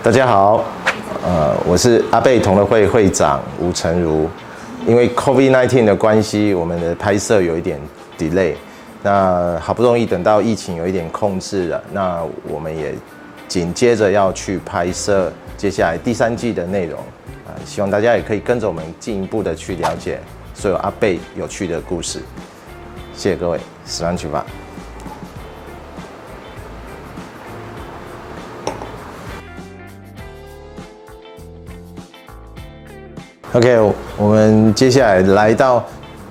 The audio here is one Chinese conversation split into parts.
大家好，呃，我是阿贝同乐会会长吴成儒。因为 COVID-19 的关系，我们的拍摄有一点 delay。那好不容易等到疫情有一点控制了，那我们也紧接着要去拍摄接下来第三季的内容啊，希望大家也可以跟着我们进一步的去了解所有阿贝有趣的故事。谢谢各位，十万去吧。OK，我们接下来来到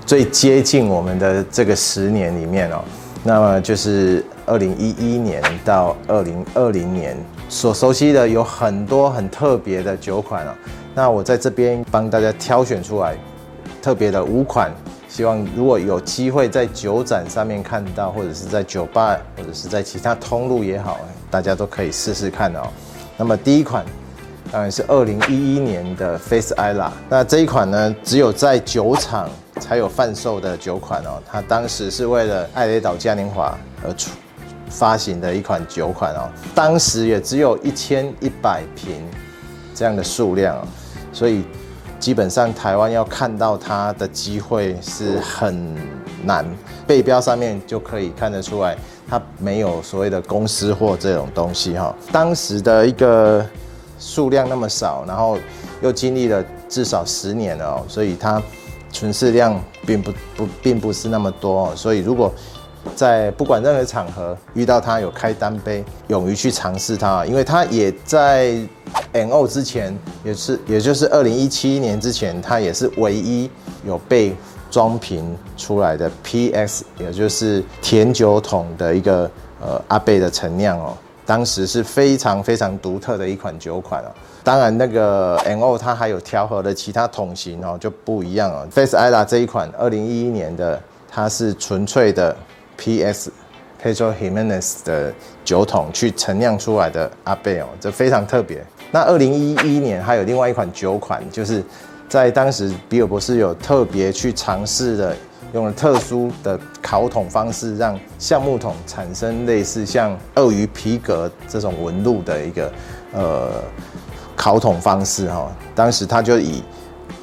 最接近我们的这个十年里面哦，那么就是二零一一年到二零二零年所熟悉的有很多很特别的酒款哦。那我在这边帮大家挑选出来特别的五款，希望如果有机会在酒展上面看到，或者是在酒吧，或者是在其他通路也好，大家都可以试试看哦。那么第一款。当然是二零一一年的 Face Isla，那这一款呢，只有在酒厂才有贩售的酒款哦。它当时是为了艾雷岛嘉年华而出发行的一款酒款哦。当时也只有一千一百瓶这样的数量哦，所以基本上台湾要看到它的机会是很难。背标上面就可以看得出来，它没有所谓的公司货这种东西哈。当时的一个。数量那么少，然后又经历了至少十年了哦，所以它存世量并不不并不是那么多哦。所以如果在不管任何场合遇到它有开单杯，勇于去尝试它，因为它也在 NO 之前，也是也就是二零一七年之前，它也是唯一有被装瓶出来的 PX，也就是甜酒桶的一个呃阿贝的陈酿哦。当时是非常非常独特的一款酒款哦。当然，那个 NO 它还有调和的其他桶型哦，就不一样哦。Face Isla 这一款二零一一年的，它是纯粹的 PS Pedro Ximenez 的酒桶去陈酿出来的阿贝哦，这非常特别。那二零一一年还有另外一款酒款，就是在当时比尔博士有特别去尝试的。用了特殊的烤桶方式，让橡木桶产生类似像鳄鱼皮革这种纹路的一个呃烤桶方式哈。当时他就以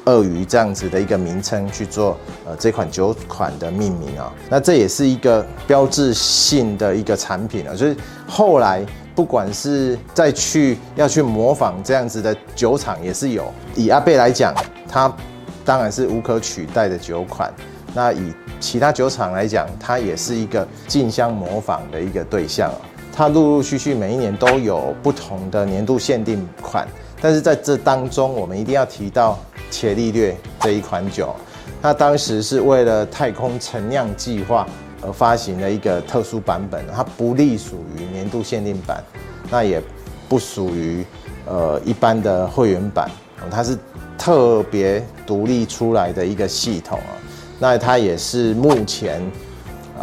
鳄鱼这样子的一个名称去做呃这款酒款的命名啊。那这也是一个标志性的一个产品啊。所以后来不管是再去要去模仿这样子的酒厂也是有。以阿贝来讲，它当然是无可取代的酒款。那以其他酒厂来讲，它也是一个竞相模仿的一个对象啊。它陆陆续续每一年都有不同的年度限定款，但是在这当中，我们一定要提到伽利略这一款酒。它当时是为了太空陈酿计划而发行的一个特殊版本，它不隶属于年度限定版，那也不属于呃一般的会员版，它是特别独立出来的一个系统啊。那它也是目前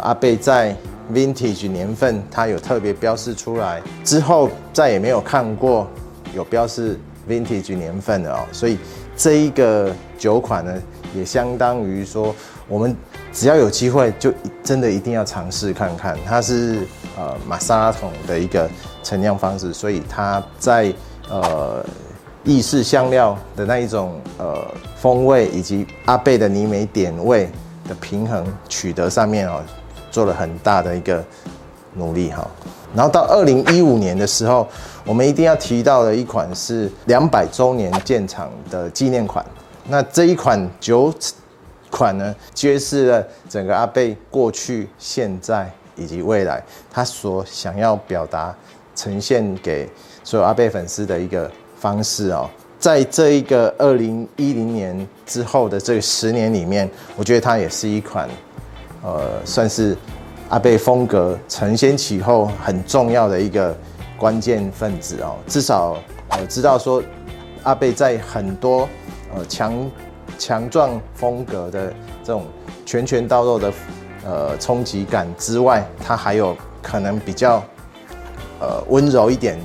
阿贝在 Vintage 年份，它有特别标示出来，之后再也没有看过有标示 Vintage 年份的哦。所以这一个酒款呢，也相当于说，我们只要有机会，就真的一定要尝试看看。它是呃玛莎拉桶的一个陈酿方式，所以它在呃。意式香料的那一种呃风味，以及阿贝的泥煤点味的平衡取得上面哦，做了很大的一个努力哈。然后到二零一五年的时候，我们一定要提到的一款是两百周年建厂的纪念款。那这一款酒款呢，揭示了整个阿贝过去、现在以及未来他所想要表达、呈现给所有阿贝粉丝的一个。方式哦，在这一个二零一零年之后的这十年里面，我觉得它也是一款，呃，算是阿贝风格承先启后很重要的一个关键分子哦。至少呃知道说，阿贝在很多呃强强壮风格的这种拳拳到肉的呃冲击感之外，它还有可能比较呃温柔一点。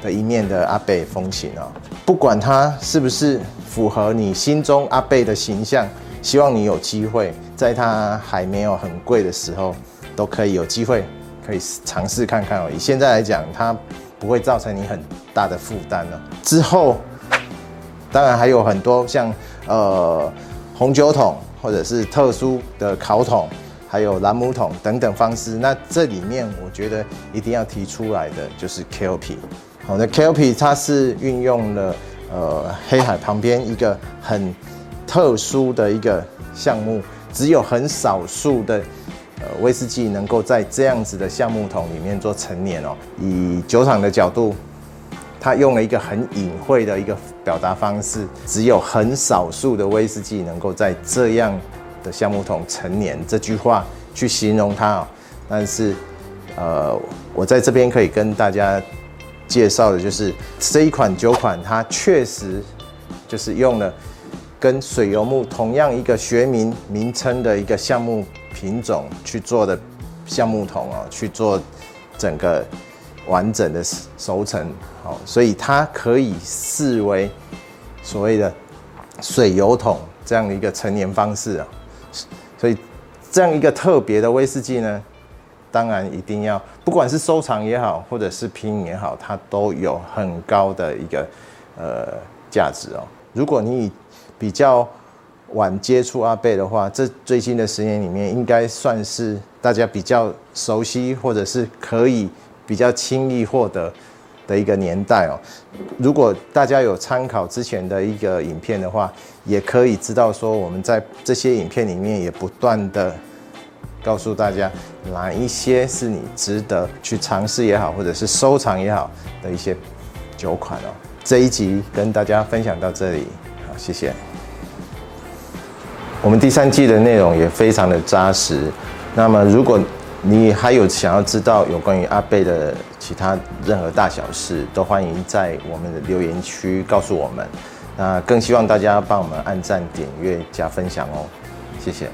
的一面的阿贝风情啊，不管它是不是符合你心中阿贝的形象，希望你有机会在它还没有很贵的时候，都可以有机会可以尝试看看哦。以现在来讲，它不会造成你很大的负担了。之后，当然还有很多像呃红酒桶或者是特殊的烤桶，还有蓝姆桶等等方式。那这里面我觉得一定要提出来的就是 KOP。好，的 KOP 它是运用了呃黑海旁边一个很特殊的一个橡木，只有很少数的。呃，威士忌能够在这样子的橡木桶里面做陈年哦。以酒厂的角度，他用了一个很隐晦的一个表达方式，只有很少数的威士忌能够在这样的橡木桶陈年。这句话去形容它哦。但是，呃，我在这边可以跟大家介绍的就是这一款酒款，它确实就是用了跟水油木同样一个学名名称的一个橡木。品种去做的橡木桶哦，去做整个完整的熟成，好，所以它可以视为所谓的水油桶这样的一个陈年方式啊。所以这样一个特别的威士忌呢，当然一定要，不管是收藏也好，或者是拼也好，它都有很高的一个呃价值哦。如果你比较。晚接触阿贝的话，这最近的十年里面，应该算是大家比较熟悉，或者是可以比较轻易获得的一个年代哦。如果大家有参考之前的一个影片的话，也可以知道说，我们在这些影片里面也不断的告诉大家，哪一些是你值得去尝试也好，或者是收藏也好的一些酒款哦。这一集跟大家分享到这里，好，谢谢。我们第三季的内容也非常的扎实。那么，如果你还有想要知道有关于阿贝的其他任何大小事，都欢迎在我们的留言区告诉我们。那更希望大家帮我们按赞、点阅、加分享哦，谢谢。